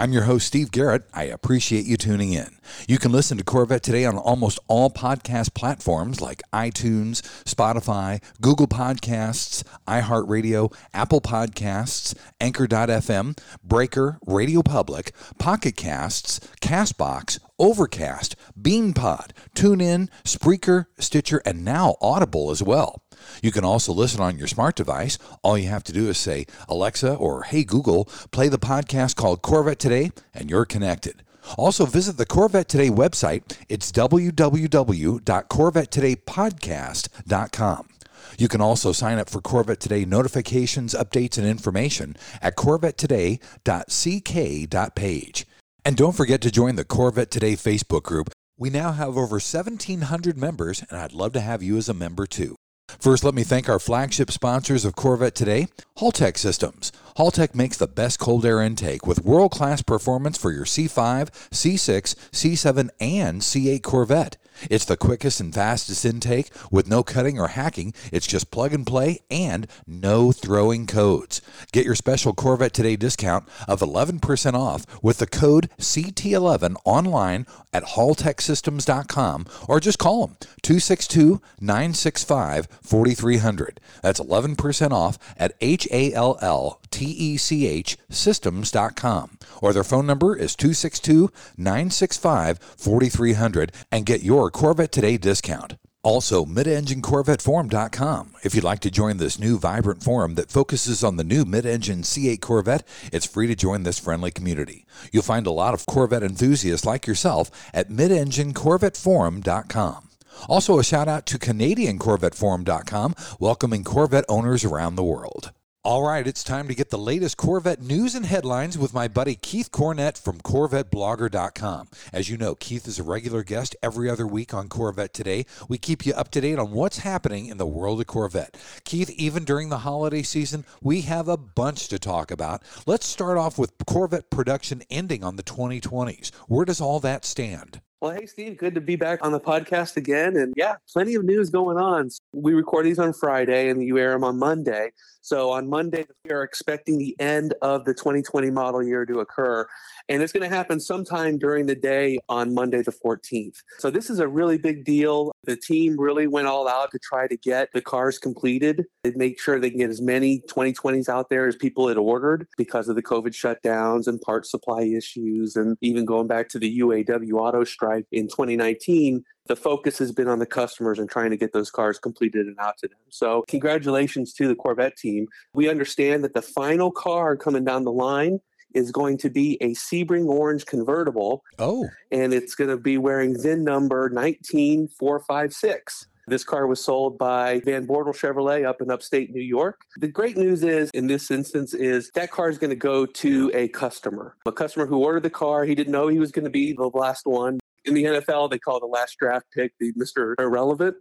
I'm your host, Steve Garrett. I appreciate you tuning in. You can listen to Corvette Today on almost all podcast platforms like iTunes, Spotify, Google Podcasts, iHeartRadio, Apple Podcasts, Anchor.fm, Breaker, Radio Public, Pocket Casts, Castbox, Overcast, BeanPod, TuneIn, Spreaker, Stitcher, and now Audible as well. You can also listen on your smart device. All you have to do is say, Alexa or Hey Google, play the podcast called Corvette Today, and you're connected. Also, visit the Corvette Today website. It's www.corvettetodaypodcast.com. You can also sign up for Corvette Today notifications, updates, and information at corvettoday.ck.page. And don't forget to join the Corvette Today Facebook group. We now have over 1,700 members, and I'd love to have you as a member too. First, let me thank our flagship sponsors of Corvette today, Halltech Systems. Halltech makes the best cold air intake with world class performance for your C5, C6, C7, and C8 Corvette. It's the quickest and fastest intake with no cutting or hacking. It's just plug and play and no throwing codes. Get your special Corvette Today discount of 11% off with the code CT11 online at halltechsystems.com or just call them 262 965 4300. That's 11% off at H A L L T E C H systems.com or their phone number is 262 965 4300 and get your Corvette Today discount. Also, midenginecorvetteforum.com. If you'd like to join this new vibrant forum that focuses on the new mid-engine C8 Corvette, it's free to join this friendly community. You'll find a lot of Corvette enthusiasts like yourself at midenginecorvetteforum.com. Also, a shout out to CanadianCorvetteForum.com, welcoming Corvette owners around the world. All right, it's time to get the latest Corvette news and headlines with my buddy Keith Cornett from CorvetteBlogger.com. As you know, Keith is a regular guest every other week on Corvette Today. We keep you up to date on what's happening in the world of Corvette. Keith, even during the holiday season, we have a bunch to talk about. Let's start off with Corvette production ending on the 2020s. Where does all that stand? Well, hey, Steve, good to be back on the podcast again. And yeah, plenty of news going on. We record these on Friday and you air them on Monday. So on Monday, we are expecting the end of the 2020 model year to occur. And it's going to happen sometime during the day on Monday, the 14th. So this is a really big deal. The team really went all out to try to get the cars completed and make sure they can get as many 2020s out there as people had ordered because of the COVID shutdowns and part supply issues. And even going back to the UAW auto strike in 2019, the focus has been on the customers and trying to get those cars completed and out to them. So, congratulations to the Corvette team. We understand that the final car coming down the line is going to be a Sebring Orange convertible. Oh. And it's going to be wearing VIN number 19456. This car was sold by Van Bortle Chevrolet up in upstate New York. The great news is, in this instance, is that car is going to go to a customer. A customer who ordered the car, he didn't know he was going to be the last one in the NFL, they call the last draft pick the Mr. Irrelevant.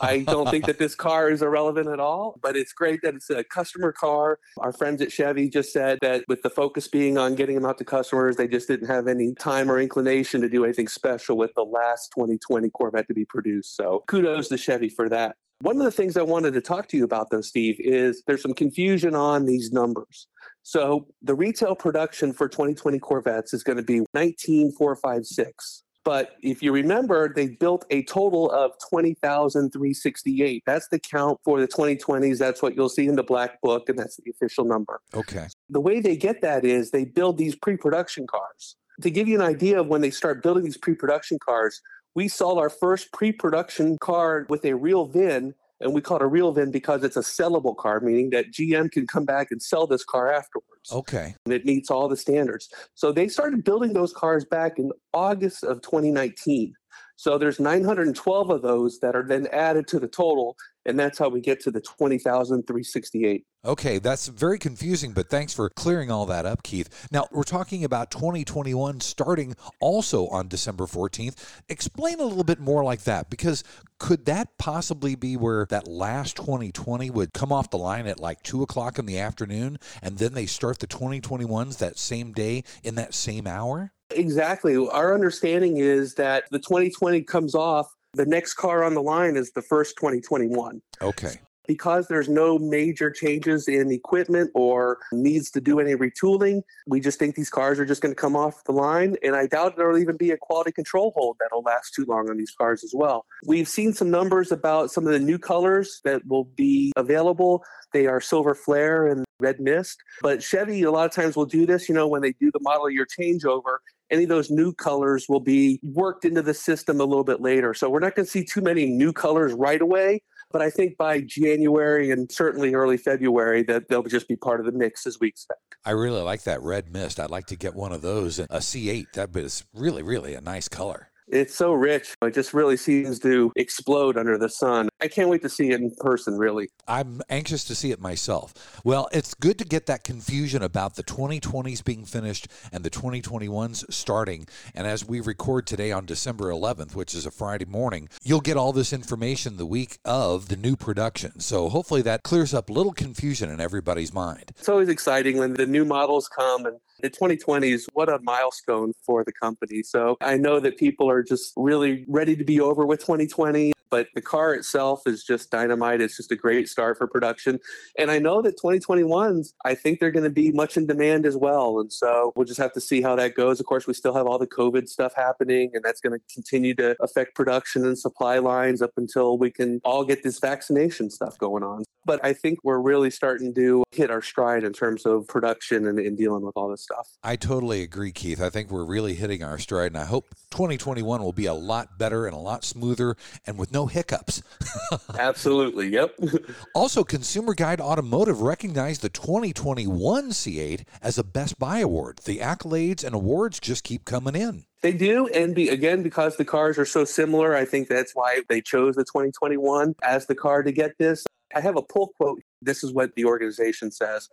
I don't think that this car is irrelevant at all, but it's great that it's a customer car. Our friends at Chevy just said that with the focus being on getting them out to customers, they just didn't have any time or inclination to do anything special with the last 2020 Corvette to be produced. So kudos to Chevy for that. One of the things I wanted to talk to you about, though, Steve, is there's some confusion on these numbers. So the retail production for 2020 Corvettes is going to be 19456. But if you remember, they built a total of 20,368. That's the count for the 2020s. That's what you'll see in the black book, and that's the official number. Okay. The way they get that is they build these pre production cars. To give you an idea of when they start building these pre production cars, we sold our first pre production car with a real VIN and we call it a real VIN because it's a sellable car, meaning that GM can come back and sell this car afterwards. Okay. And it meets all the standards. So they started building those cars back in August of 2019. So there's 912 of those that are then added to the total, And that's how we get to the 20,368. Okay, that's very confusing, but thanks for clearing all that up, Keith. Now, we're talking about 2021 starting also on December 14th. Explain a little bit more like that because could that possibly be where that last 2020 would come off the line at like 2 o'clock in the afternoon and then they start the 2021s that same day in that same hour? Exactly. Our understanding is that the 2020 comes off the next car on the line is the first 2021. Okay. Because there's no major changes in equipment or needs to do any retooling, we just think these cars are just going to come off the line. And I doubt there'll even be a quality control hold that'll last too long on these cars as well. We've seen some numbers about some of the new colors that will be available. They are silver flare and red mist. But Chevy, a lot of times, will do this, you know, when they do the model year changeover any of those new colors will be worked into the system a little bit later. So we're not going to see too many new colors right away. But I think by January and certainly early February that they'll just be part of the mix as we expect. I really like that red mist. I'd like to get one of those. A C8, that is really, really a nice color. It's so rich. It just really seems to explode under the sun. I can't wait to see it in person, really. I'm anxious to see it myself. Well, it's good to get that confusion about the 2020s being finished and the 2021s starting. And as we record today on December 11th, which is a Friday morning, you'll get all this information the week of the new production. So hopefully that clears up a little confusion in everybody's mind. It's always exciting when the new models come and the 2020s, what a milestone for the company. So I know that people are just really ready to be over with 2020 but the car itself is just dynamite. It's just a great start for production. And I know that 2021s, I think they're going to be much in demand as well. And so we'll just have to see how that goes. Of course, we still have all the COVID stuff happening, and that's going to continue to affect production and supply lines up until we can all get this vaccination stuff going on. But I think we're really starting to hit our stride in terms of production and, and dealing with all this stuff. I totally agree, Keith. I think we're really hitting our stride, and I hope 2021 will be a lot better and a lot smoother and with no hiccups. Absolutely. Yep. also, Consumer Guide Automotive recognized the 2021 C8 as a Best Buy award. The accolades and awards just keep coming in. They do. And be, again, because the cars are so similar, I think that's why they chose the 2021 as the car to get this. I have a pull quote. This is what the organization says.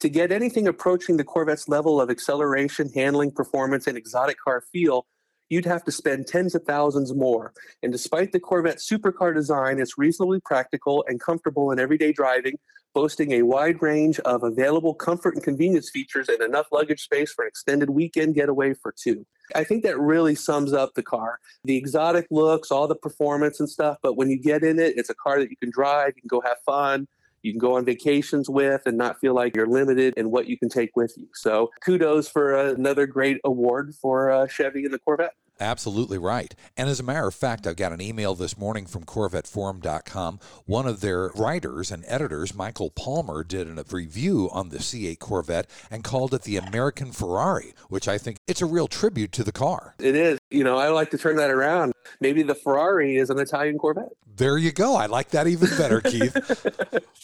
To get anything approaching the Corvette's level of acceleration, handling, performance, and exotic car feel, you'd have to spend tens of thousands more. And despite the Corvette supercar design, it's reasonably practical and comfortable in everyday driving, boasting a wide range of available comfort and convenience features and enough luggage space for an extended weekend getaway for two. I think that really sums up the car. The exotic looks, all the performance and stuff, but when you get in it, it's a car that you can drive, you can go have fun, you can go on vacations with and not feel like you're limited in what you can take with you. So kudos for another great award for uh, Chevy and the Corvette. Absolutely right. And as a matter of fact, I've got an email this morning from CorvetteForum.com. One of their writers and editors, Michael Palmer, did a review on the C8 Corvette and called it the American Ferrari, which I think it's a real tribute to the car. It is. You know, I like to turn that around. Maybe the Ferrari is an Italian Corvette. There you go. I like that even better, Keith.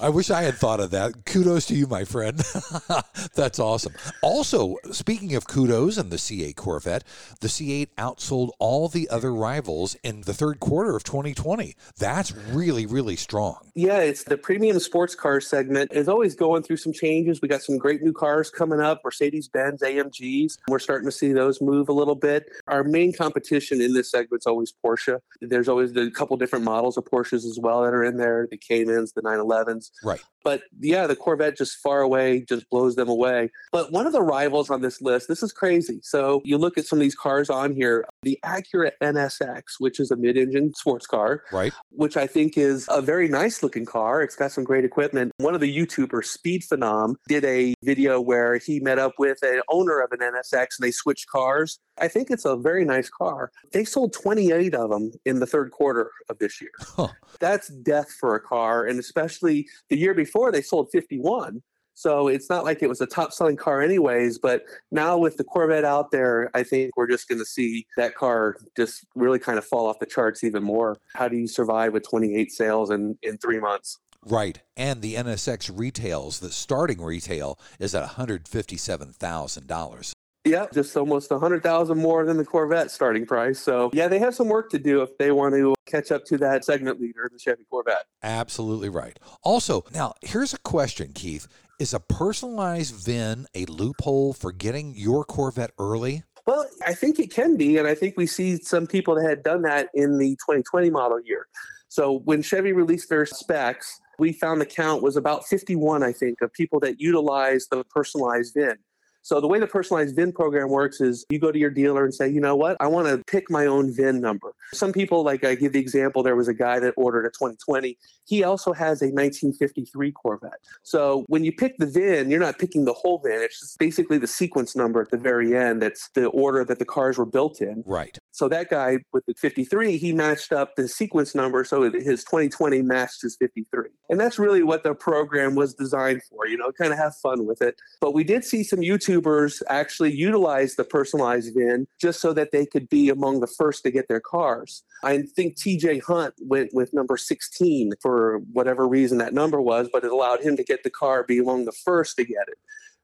I wish I had thought of that. Kudos to you, my friend. That's awesome. Also, speaking of kudos and the C8 Corvette, the C8 outsold all the other rivals in the third quarter of 2020. That's really, really strong. Yeah, it's the premium sports car segment is always going through some changes. We got some great new cars coming up, Mercedes Benz AMGs. We're starting to see those move a little bit. Our main competition in this segment is always Porsche. There's always a couple different models of Porsches as well that are in there, the Caymans, the 911s. Right. But yeah, the Corvette just far away just blows them away. But one of the rivals on this list, this is crazy. So you look at some of these cars on here, the Acura NSX, which is a mid-engine sports car, right? Which I think is a very nice looking car. It's got some great equipment. One of the YouTubers, Speed Phenom, did a video where he met up with an owner of an NSX and they switched cars. I think it's a very nice car. They sold 28 of them in the third quarter of this year. Huh. That's death for a car. And especially the year before, they sold 51. So it's not like it was a top selling car, anyways. But now with the Corvette out there, I think we're just going to see that car just really kind of fall off the charts even more. How do you survive with 28 sales in, in three months? Right. And the NSX retails, the starting retail is at $157,000. Yeah, just almost a hundred thousand more than the Corvette starting price. So yeah, they have some work to do if they want to catch up to that segment leader, the Chevy Corvette. Absolutely right. Also, now here's a question, Keith. Is a personalized VIN a loophole for getting your Corvette early? Well, I think it can be. And I think we see some people that had done that in the 2020 model year. So when Chevy released their specs, we found the count was about 51, I think, of people that utilized the personalized VIN. So the way the personalized VIN program works is you go to your dealer and say, you know what, I want to pick my own VIN number. Some people, like I give the example, there was a guy that ordered a 2020. He also has a 1953 Corvette. So when you pick the VIN, you're not picking the whole VIN. It's just basically the sequence number at the very end. That's the order that the cars were built in. Right. So that guy with the 53, he matched up the sequence number so his 2020 matched his 53. And that's really what the program was designed for, you know, kind of have fun with it. But we did see some YouTube YouTubers actually utilize the personalized VIN just so that they could be among the first to get their cars. I think TJ Hunt went with number 16 for whatever reason that number was, but it allowed him to get the car, be among the first to get it.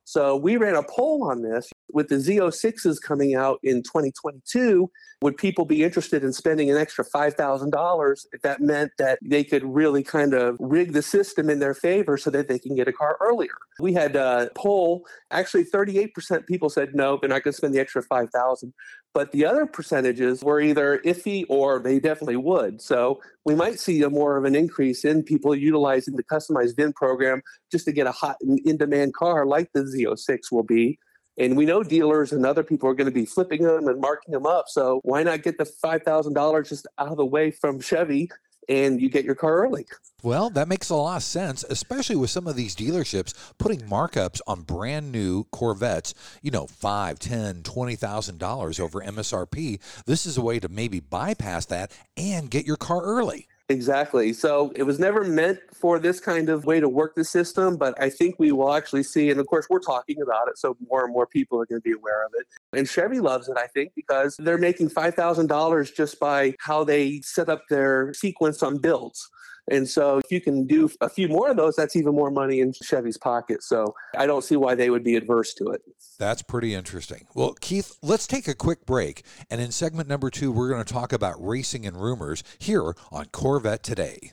So we ran a poll on this with the Z06s coming out in 2022. Would people be interested in spending an extra $5,000 if that meant that they could really kind of rig the system in their favor so that they can get a car earlier? We had a poll, actually 38% people said no, they're not going to spend the extra 5000 but the other percentages were either iffy or they definitely would. So we might see a more of an increase in people utilizing the customized VIN program just to get a hot in demand car like the Z06 will be. And we know dealers and other people are going to be flipping them and marking them up. So why not get the $5,000 just out of the way from Chevy and you get your car early. Well, that makes a lot of sense, especially with some of these dealerships putting markups on brand new Corvettes, you know, five, ten, twenty thousand dollars over MSRP. This is a way to maybe bypass that and get your car early. Exactly. So it was never meant for this kind of way to work the system, but I think we will actually see, and of course, we're talking about it, so more and more people are going to be aware of it. And Chevy loves it, I think, because they're making $5,000 just by how they set up their sequence on builds. And so if you can do a few more of those, that's even more money in Chevy's pocket. So I don't see why they would be adverse to it. That's pretty interesting. Well, Keith, let's take a quick break. And in segment number two, we're going to talk about racing and rumors here on Corvette Today.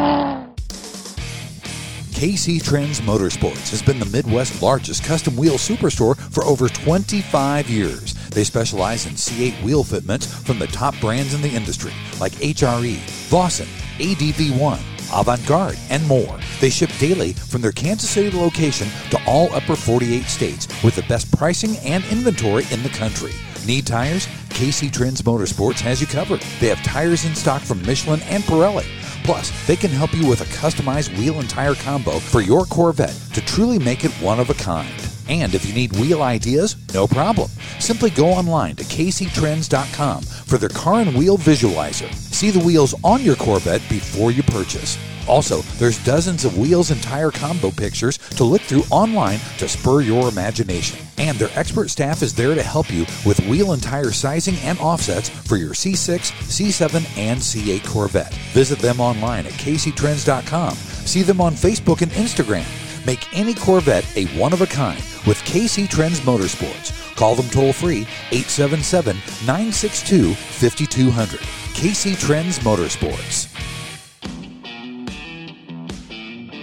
KC Trends Motorsports has been the Midwest's largest custom wheel superstore for over 25 years. They specialize in C8 wheel fitments from the top brands in the industry like HRE, Vossen, ADV1, Avant Garde, and more. They ship daily from their Kansas City location to all upper 48 states with the best pricing and inventory in the country. Need tires? KC Trends Motorsports has you covered. They have tires in stock from Michelin and Pirelli. Plus, they can help you with a customized wheel and tire combo for your Corvette to truly make it one of a kind. And if you need wheel ideas, no problem. Simply go online to kctrends.com for their car and wheel visualizer. See the wheels on your Corvette before you purchase. Also, there's dozens of wheels and tire combo pictures to look through online to spur your imagination. And their expert staff is there to help you with wheel and tire sizing and offsets for your C6, C7, and C8 Corvette. Visit them online at kctrends.com. See them on Facebook and Instagram. Make any Corvette a one of a kind with KC Trends Motorsports. Call them toll free 877 962 5200. KC Trends Motorsports.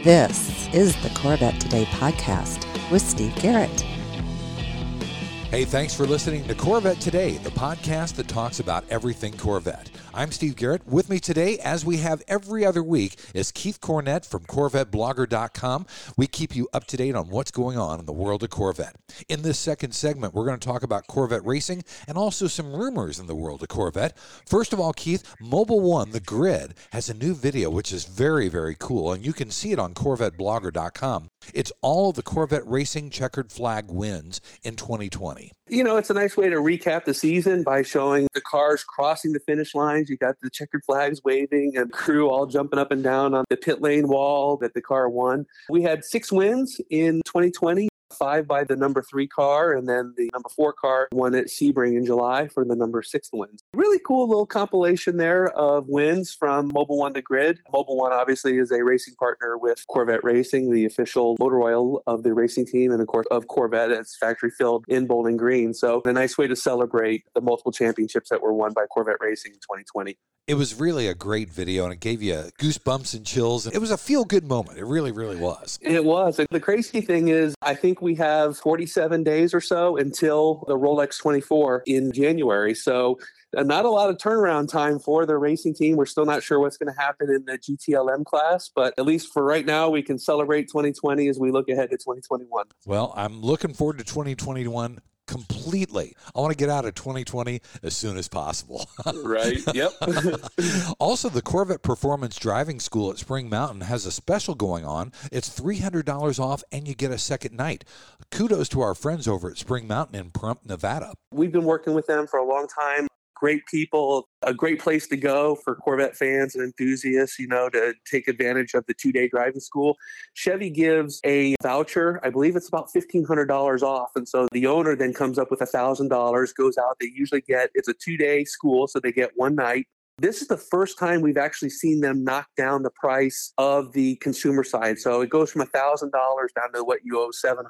This is the Corvette Today podcast with Steve Garrett. Hey, thanks for listening to Corvette Today, the podcast that talks about everything Corvette. I'm Steve Garrett. With me today, as we have every other week, is Keith Cornett from CorvetteBlogger.com. We keep you up to date on what's going on in the world of Corvette. In this second segment, we're going to talk about Corvette racing and also some rumors in the world of Corvette. First of all, Keith, Mobil One, the grid, has a new video which is very, very cool, and you can see it on CorvetteBlogger.com. It's all the Corvette Racing checkered flag wins in 2020. You know, it's a nice way to recap the season by showing the cars crossing the finish lines. You got the checkered flags waving and crew all jumping up and down on the pit lane wall that the car won. We had six wins in 2020 five by the number three car, and then the number four car won at Sebring in July for the number six wins. Really cool little compilation there of wins from Mobil One to Grid. Mobil One obviously is a racing partner with Corvette Racing, the official motor oil of the racing team, and of course of Corvette. It's factory filled in Bowling Green. So a nice way to celebrate the multiple championships that were won by Corvette Racing in 2020. It was really a great video and it gave you goosebumps and chills. It was a feel good moment. It really, really was. It was. The crazy thing is, I think we have 47 days or so until the Rolex 24 in January. So, uh, not a lot of turnaround time for the racing team. We're still not sure what's going to happen in the GTLM class, but at least for right now, we can celebrate 2020 as we look ahead to 2021. Well, I'm looking forward to 2021 completely. I want to get out of 2020 as soon as possible. right. Yep. also, the Corvette Performance Driving School at Spring Mountain has a special going on. It's $300 off and you get a second night. Kudos to our friends over at Spring Mountain in Pahrump, Nevada. We've been working with them for a long time great people, a great place to go for Corvette fans and enthusiasts, you know, to take advantage of the two day driving school. Chevy gives a voucher, I believe it's about $1,500 off. And so the owner then comes up with $1,000, goes out. They usually get, it's a two day school, so they get one night. This is the first time we've actually seen them knock down the price of the consumer side. So it goes from $1,000 down to what you owe $700.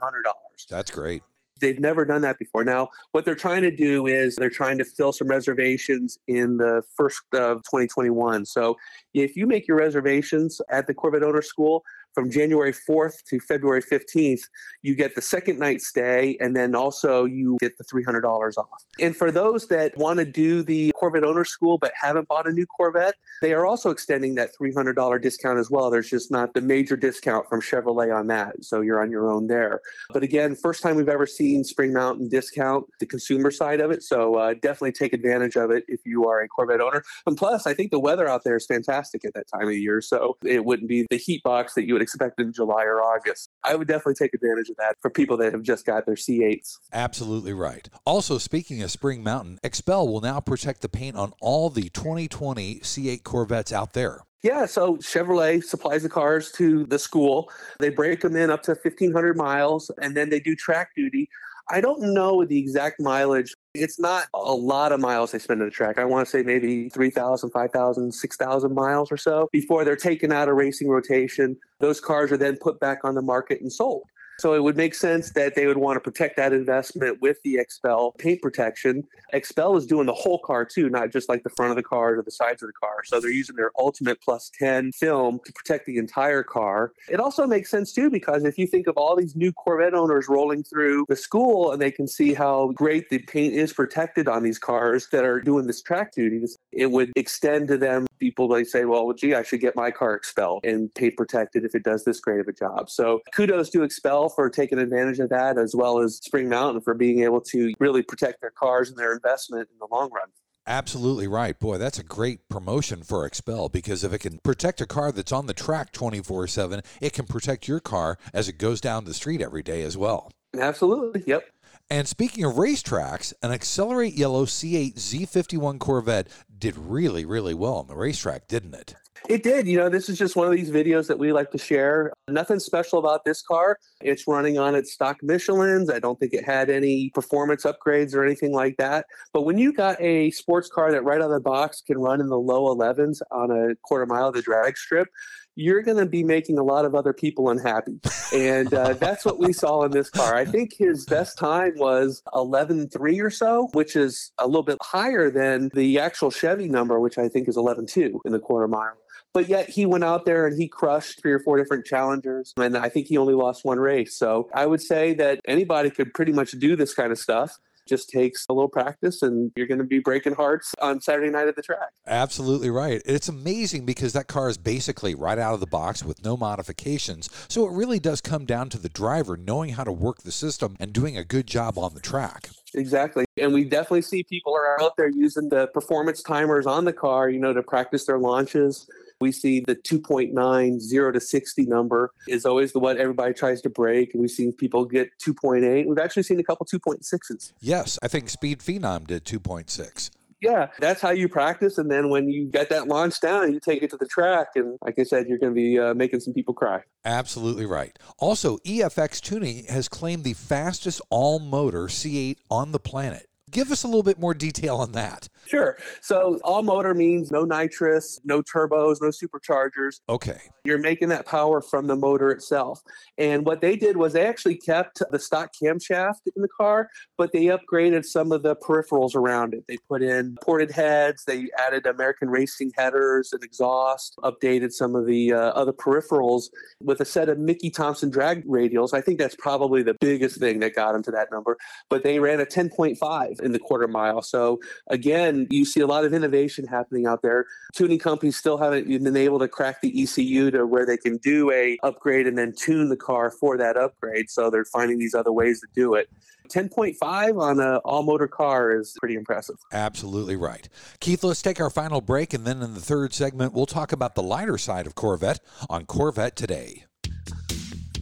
That's great. They've never done that before. Now, what they're trying to do is they're trying to fill some reservations in the first of 2021. So, if you make your reservations at the Corvette Owner School, from January 4th to February 15th, you get the second night stay, and then also you get the $300 off. And for those that want to do the Corvette Owner School but haven't bought a new Corvette, they are also extending that $300 discount as well. There's just not the major discount from Chevrolet on that. So you're on your own there. But again, first time we've ever seen Spring Mountain discount the consumer side of it. So uh, definitely take advantage of it if you are a Corvette owner. And plus, I think the weather out there is fantastic at that time of year. So it wouldn't be the heat box that you would expect in July or August. I would definitely take advantage of that for people that have just got their C8s. Absolutely right. Also, speaking of Spring Mountain, XPEL will now protect the paint on all the 2020 C8 Corvettes out there. Yeah, so Chevrolet supplies the cars to the school. They break them in up to 1,500 miles, and then they do track duty. I don't know the exact mileage. It's not a lot of miles they spend on the track. I want to say maybe 3,000, 5,000, 6,000 miles or so before they're taken out of racing rotation. Those cars are then put back on the market and sold. So it would make sense that they would want to protect that investment with the XPEL paint protection. XPEL is doing the whole car too, not just like the front of the car or the sides of the car. So they're using their Ultimate Plus 10 film to protect the entire car. It also makes sense too because if you think of all these new Corvette owners rolling through the school and they can see how great the paint is protected on these cars that are doing this track duties, it would extend to them. People they say, well, well, gee, I should get my car XPEL and paint protected if it does this great of a job. So kudos to For taking advantage of that, as well as Spring Mountain for being able to really protect their cars and their investment in the long run. Absolutely right. Boy, that's a great promotion for XPEL because if it can protect a car that's on the track 24 7, it can protect your car as it goes down the street every day as well. Absolutely. Yep. And speaking of racetracks, an Accelerate Yellow C8 Z51 Corvette did really, really well on the racetrack, didn't it? It did. You know, this is just one of these videos that we like to share. Nothing special about this car. It's running on its stock Michelin's. I don't think it had any performance upgrades or anything like that. But when you got a sports car that right out of the box can run in the low 11s on a quarter mile of the drag strip, you're going to be making a lot of other people unhappy. And uh, that's what we saw in this car. I think his best time was 11.3 or so, which is a little bit higher than the actual Chevy number, which I think is 11.2 in the quarter mile. But yet he went out there and he crushed three or four different challengers. And I think he only lost one race. So I would say that anybody could pretty much do this kind of stuff just takes a little practice and you're going to be breaking hearts on Saturday night at the track. Absolutely right. It's amazing because that car is basically right out of the box with no modifications. So it really does come down to the driver knowing how to work the system and doing a good job on the track. Exactly. And we definitely see people are out there using the performance timers on the car, you know, to practice their launches We see the 2.9, 0 to 60 number is always the one everybody tries to break. And we've seen people get 2.8. We've actually seen a couple 2.6s. Yes, I think Speed Phenom did 2.6 yeah, that's how you practice. And then when you get that launch down, you take it to the track. And like I said, you're going to be uh, making some people cry. Absolutely right. Also, EFX Tuning has claimed the fastest all motor C8 on the planet. Give us a little bit more detail on that. Sure. So all motor means no nitrous, no turbos, no superchargers. Okay. You're making that power from the motor itself. And what they did was they actually kept the stock camshaft in the car, but they upgraded some of the peripherals around it. They put in ported heads, they added American racing headers and exhaust, updated some of the uh, other peripherals with a set of Mickey Thompson drag radials. I think that's probably the biggest thing that got them to that number. But they ran a 10.5 in the quarter mile. So again, you see a lot of innovation happening out there. Tuning companies still haven't been able to crack the ECU to where they can do a upgrade and then tune the car for that upgrade. So they're finding these other ways to do it. 10.5 on an all motor car is pretty impressive. Absolutely right. Keith, let's take our final break. And then in the third segment, we'll talk about the lighter side of Corvette on Corvette Today.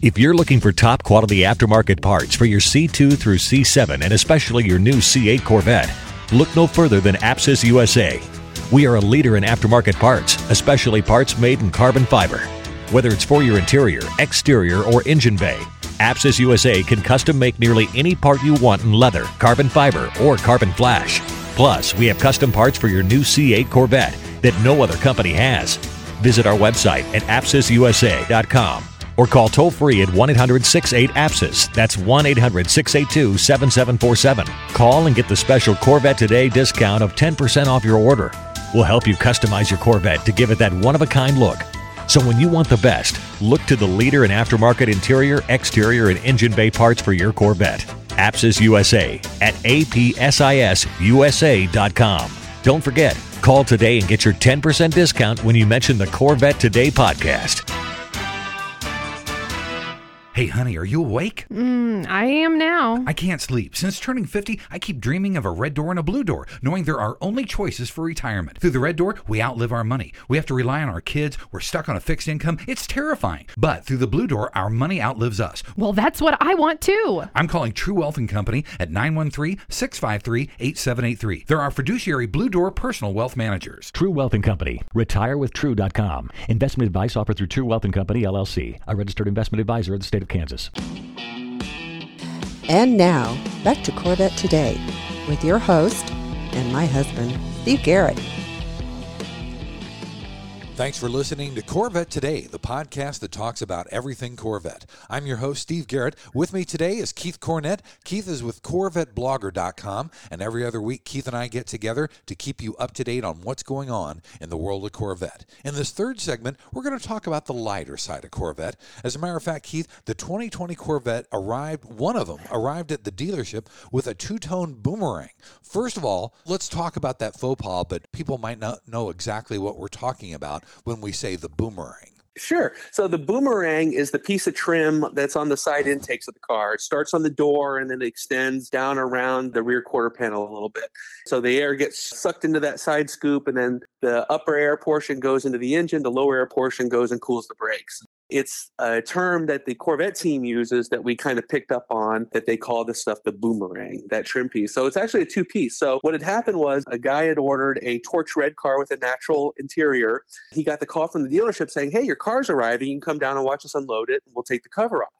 If you're looking for top quality aftermarket parts for your C2 through C7 and especially your new C8 Corvette, look no further than Apsis USA. We are a leader in aftermarket parts, especially parts made in carbon fiber. Whether it's for your interior, exterior, or engine bay, Apsis USA can custom make nearly any part you want in leather, carbon fiber, or carbon flash. Plus, we have custom parts for your new C8 Corvette that no other company has. Visit our website at apsisusa.com or call toll free at 1 800 68 APSIS. That's 1 800 682 7747. Call and get the special Corvette Today discount of 10% off your order. We'll help you customize your Corvette to give it that one of a kind look. So when you want the best, look to the leader in aftermarket interior, exterior, and engine bay parts for your Corvette. Apsis USA at apsisusa.com. Don't forget, call today and get your 10% discount when you mention the Corvette Today podcast. Hey, honey, are you awake? Mm, I am now. I can't sleep. Since turning 50, I keep dreaming of a red door and a blue door, knowing there are only choices for retirement. Through the red door, we outlive our money. We have to rely on our kids. We're stuck on a fixed income. It's terrifying. But through the blue door, our money outlives us. Well, that's what I want too. I'm calling True Wealth and Company at 913 653 8783. They're our fiduciary blue door personal wealth managers. True Wealth and Company. Retire with RetireWithTrue.com. Investment advice offered through True Wealth and Company, LLC, a registered investment advisor of the state of Kansas. And now, back to Corvette Today with your host and my husband, Steve Garrett. Thanks for listening to Corvette Today, the podcast that talks about everything Corvette. I'm your host, Steve Garrett. With me today is Keith Cornett. Keith is with CorvetteBlogger.com, and every other week, Keith and I get together to keep you up to date on what's going on in the world of Corvette. In this third segment, we're going to talk about the lighter side of Corvette. As a matter of fact, Keith, the 2020 Corvette arrived, one of them arrived at the dealership with a two tone boomerang. First of all, let's talk about that faux pas, but people might not know exactly what we're talking about when we say the boomerang? Sure. So the boomerang is the piece of trim that's on the side intakes of the car. It starts on the door and then it extends down around the rear quarter panel a little bit. So the air gets sucked into that side scoop and then the upper air portion goes into the engine, the lower air portion goes and cools the brakes. It's a term that the Corvette team uses that we kind of picked up on that they call this stuff the boomerang, that trim piece. So it's actually a two piece. So what had happened was a guy had ordered a torch red car with a natural interior. He got the call from the dealership saying, Hey, your car's arriving. You can come down and watch us unload it and we'll take the cover off.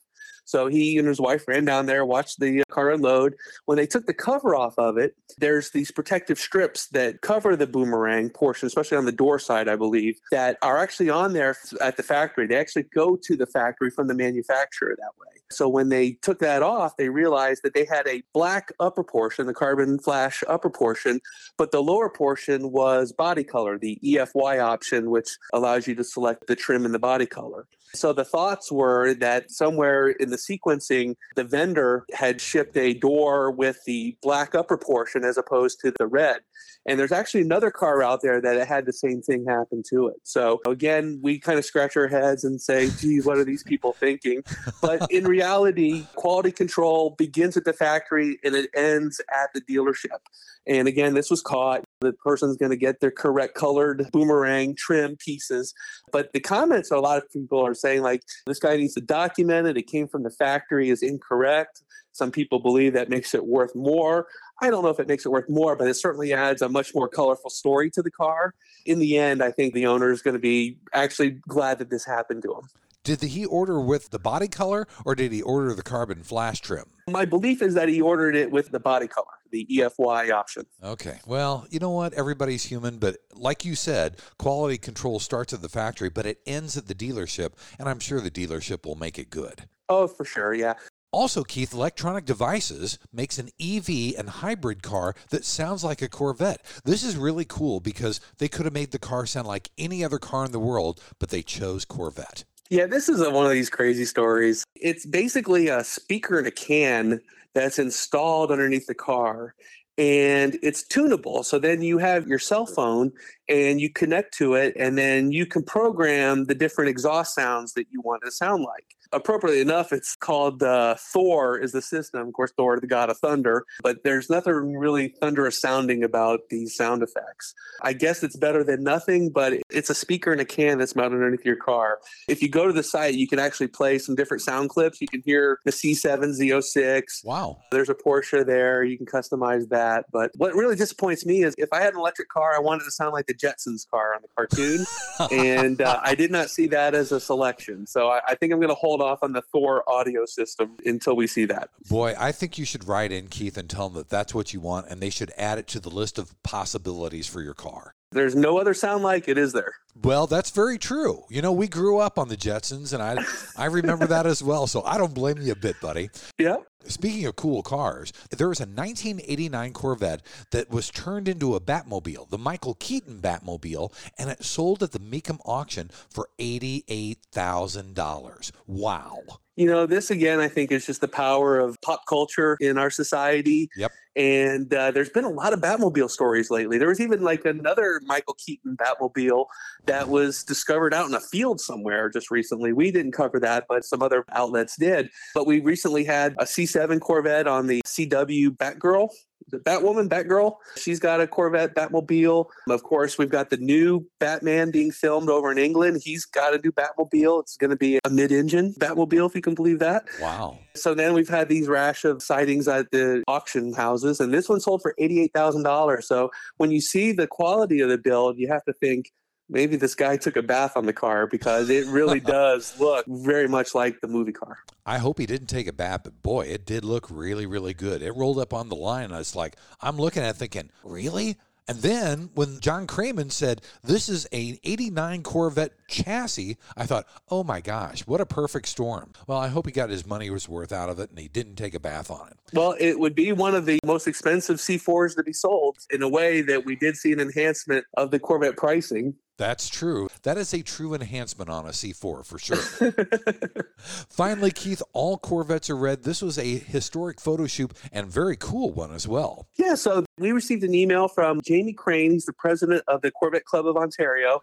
So he and his wife ran down there, watched the car unload. When they took the cover off of it, there's these protective strips that cover the boomerang portion, especially on the door side, I believe, that are actually on there at the factory. They actually go to the factory from the manufacturer that way. So when they took that off, they realized that they had a black upper portion, the carbon flash upper portion, but the lower portion was body color, the EFY option, which allows you to select the trim and the body color. So the thoughts were that somewhere in the sequencing, the vendor had shipped a door with the black upper portion as opposed to the red. And there's actually another car out there that had the same thing happen to it. So again, we kind of scratch our heads and say, gee, what are these people thinking? But in reality, quality control begins at the factory and it ends at the dealership. And again, this was caught The person's going to get their correct colored boomerang trim pieces. But the comments, a lot of people are saying, like, this guy needs to document it. It came from the factory is incorrect. Some people believe that makes it worth more. I don't know if it makes it worth more, but it certainly adds a much more colorful story to the car. In the end, I think the owner is going to be actually glad that this happened to him. Did he order with the body color or did he order the carbon flash trim? My belief is that he ordered it with the body color, the EFY option. Okay. Well, you know what? Everybody's human, but like you said, quality control starts at the factory, but it ends at the dealership, and I'm sure the dealership will make it good. Oh, for sure. Yeah. Also, Keith, Electronic Devices makes an EV and hybrid car that sounds like a Corvette. This is really cool because they could have made the car sound like any other car in the world, but they chose Corvette. Yeah, this is a, one of these crazy stories. It's basically a speaker in a can that's installed underneath the car and it's tunable. So then you have your cell phone and you connect to it, and then you can program the different exhaust sounds that you want it to sound like appropriately enough, it's called uh, Thor is the system. Of course, Thor, the god of thunder, but there's nothing really thunderous sounding about these sound effects. I guess it's better than nothing, but it's a speaker in a can that's mounted underneath your car. If you go to the site, you can actually play some different sound clips. You can hear the C7 Z06. Wow. There's a Porsche there. You can customize that. But what really disappoints me is if I had an electric car, I wanted to sound like the Jetsons car on the cartoon. and uh, I did not see that as a selection. So I, I think I'm going to hold hold off on the Thor audio system until we see that. Boy, I think you should write in, Keith, and tell them that that's what you want, and they should add it to the list of possibilities for your car. There's no other sound like it, is there? Well, that's very true. You know, we grew up on the Jetsons, and I I remember that as well. So I don't blame you a bit, buddy. Yeah. Speaking of cool cars, there was a 1989 Corvette that was turned into a Batmobile, the Michael Keaton Batmobile, and it sold at the Mecum auction for $88,000. Wow. You know, this again, I think is just the power of pop culture in our society. Yep. And uh, there's been a lot of Batmobile stories lately. There was even like another Michael Keaton Batmobile that was discovered out in a field somewhere just recently. We didn't cover that, but some other outlets did. But we recently had a C7 Corvette on the CW Batgirl the Batwoman, Batgirl. She's got a Corvette Batmobile. Of course, we've got the new Batman being filmed over in England. He's got a new Batmobile. It's going to be a mid-engine Batmobile, if you can believe that. Wow. So then we've had these rash of sightings at the auction houses, and this one sold for eighty-eight thousand dollars. So when you see the quality of the build, you have to think maybe this guy took a bath on the car because it really does look very much like the movie car. I hope he didn't take a bath, but boy, it did look really, really good. It rolled up on the line. And I was like, I'm looking at it thinking, really? And then when John Kraman said, This is a 89 Corvette chassis, I thought, Oh my gosh, what a perfect storm. Well, I hope he got his money was worth out of it and he didn't take a bath on it. Well, it would be one of the most expensive C4s to be sold in a way that we did see an enhancement of the Corvette pricing that's true. That is a true enhancement on a C4 for sure. Finally, Keith, all Corvettes are red. This was a historic photo shoot and very cool one as well. Yeah, so we received an email from Jamie Crane. He's the president of the Corvette Club of Ontario.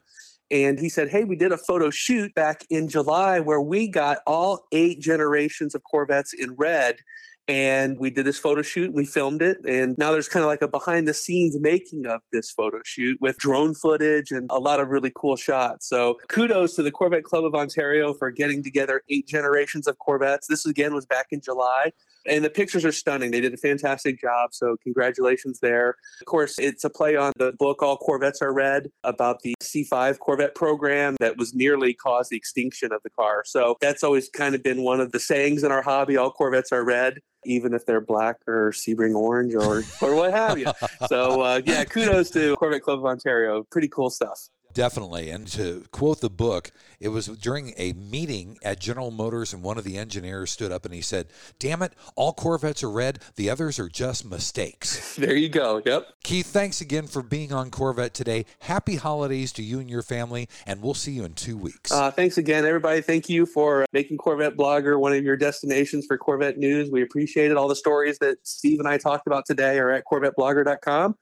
And he said, Hey, we did a photo shoot back in July where we got all eight generations of Corvettes in red and we did this photo shoot we filmed it and now there's kind of like a behind the scenes making of this photo shoot with drone footage and a lot of really cool shots. So kudos to the corvette club of ontario for getting together eight generations of corvettes. This again was back in july and the pictures are stunning. They did a fantastic job. So, congratulations there. Of course, it's a play on the book All Corvettes Are Red about the C5 Corvette program that was nearly caused the extinction of the car. So, that's always kind of been one of the sayings in our hobby All Corvettes are red even if they're black or Sebring orange or or what have you. So uh, yeah, kudos to Corvette Club of Ontario. Pretty cool stuff. Definitely. And to quote the book, it was during a meeting at General Motors, and one of the engineers stood up and he said, Damn it, all Corvettes are red. The others are just mistakes. There you go. Yep. Keith, thanks again for being on Corvette today. Happy holidays to you and your family, and we'll see you in two weeks. Uh, thanks again, everybody. Thank you for making Corvette Blogger one of your destinations for Corvette news. We appreciate it. All the stories that Steve and I talked about today are at CorvetteBlogger.com.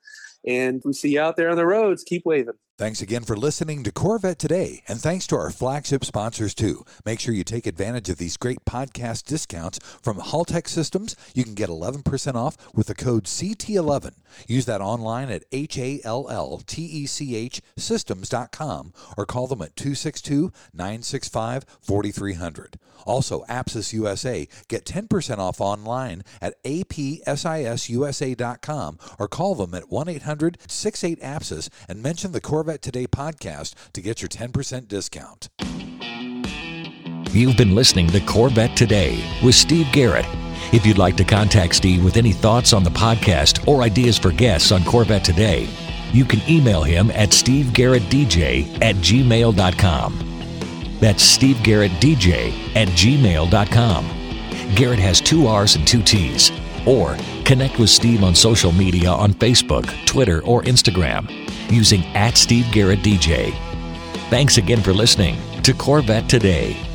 And we see you out there on the roads. Keep waving. Thanks again for listening to Corvette Today, and thanks to our flagship sponsors too. Make sure you take advantage of these great podcast discounts from Halltech Systems. You can get 11% off with the code CT11. Use that online at H-A-L-L-T-E-C-H systems.com or call them at 262-965-4300. Also, Apsis USA. Get 10% off online at apsisusa.com or call them at 1-800-68-APSIS and mention the Today podcast to get your 10% discount. You've been listening to Corvette Today with Steve Garrett. If you'd like to contact Steve with any thoughts on the podcast or ideas for guests on Corvette Today, you can email him at stevegarrettdj at gmail.com. That's stevegarrettdj at gmail.com. Garrett has two R's and two T's. Or connect with Steve on social media on Facebook, Twitter, or Instagram using at Steve Garrett DJ. Thanks again for listening to Corvette Today.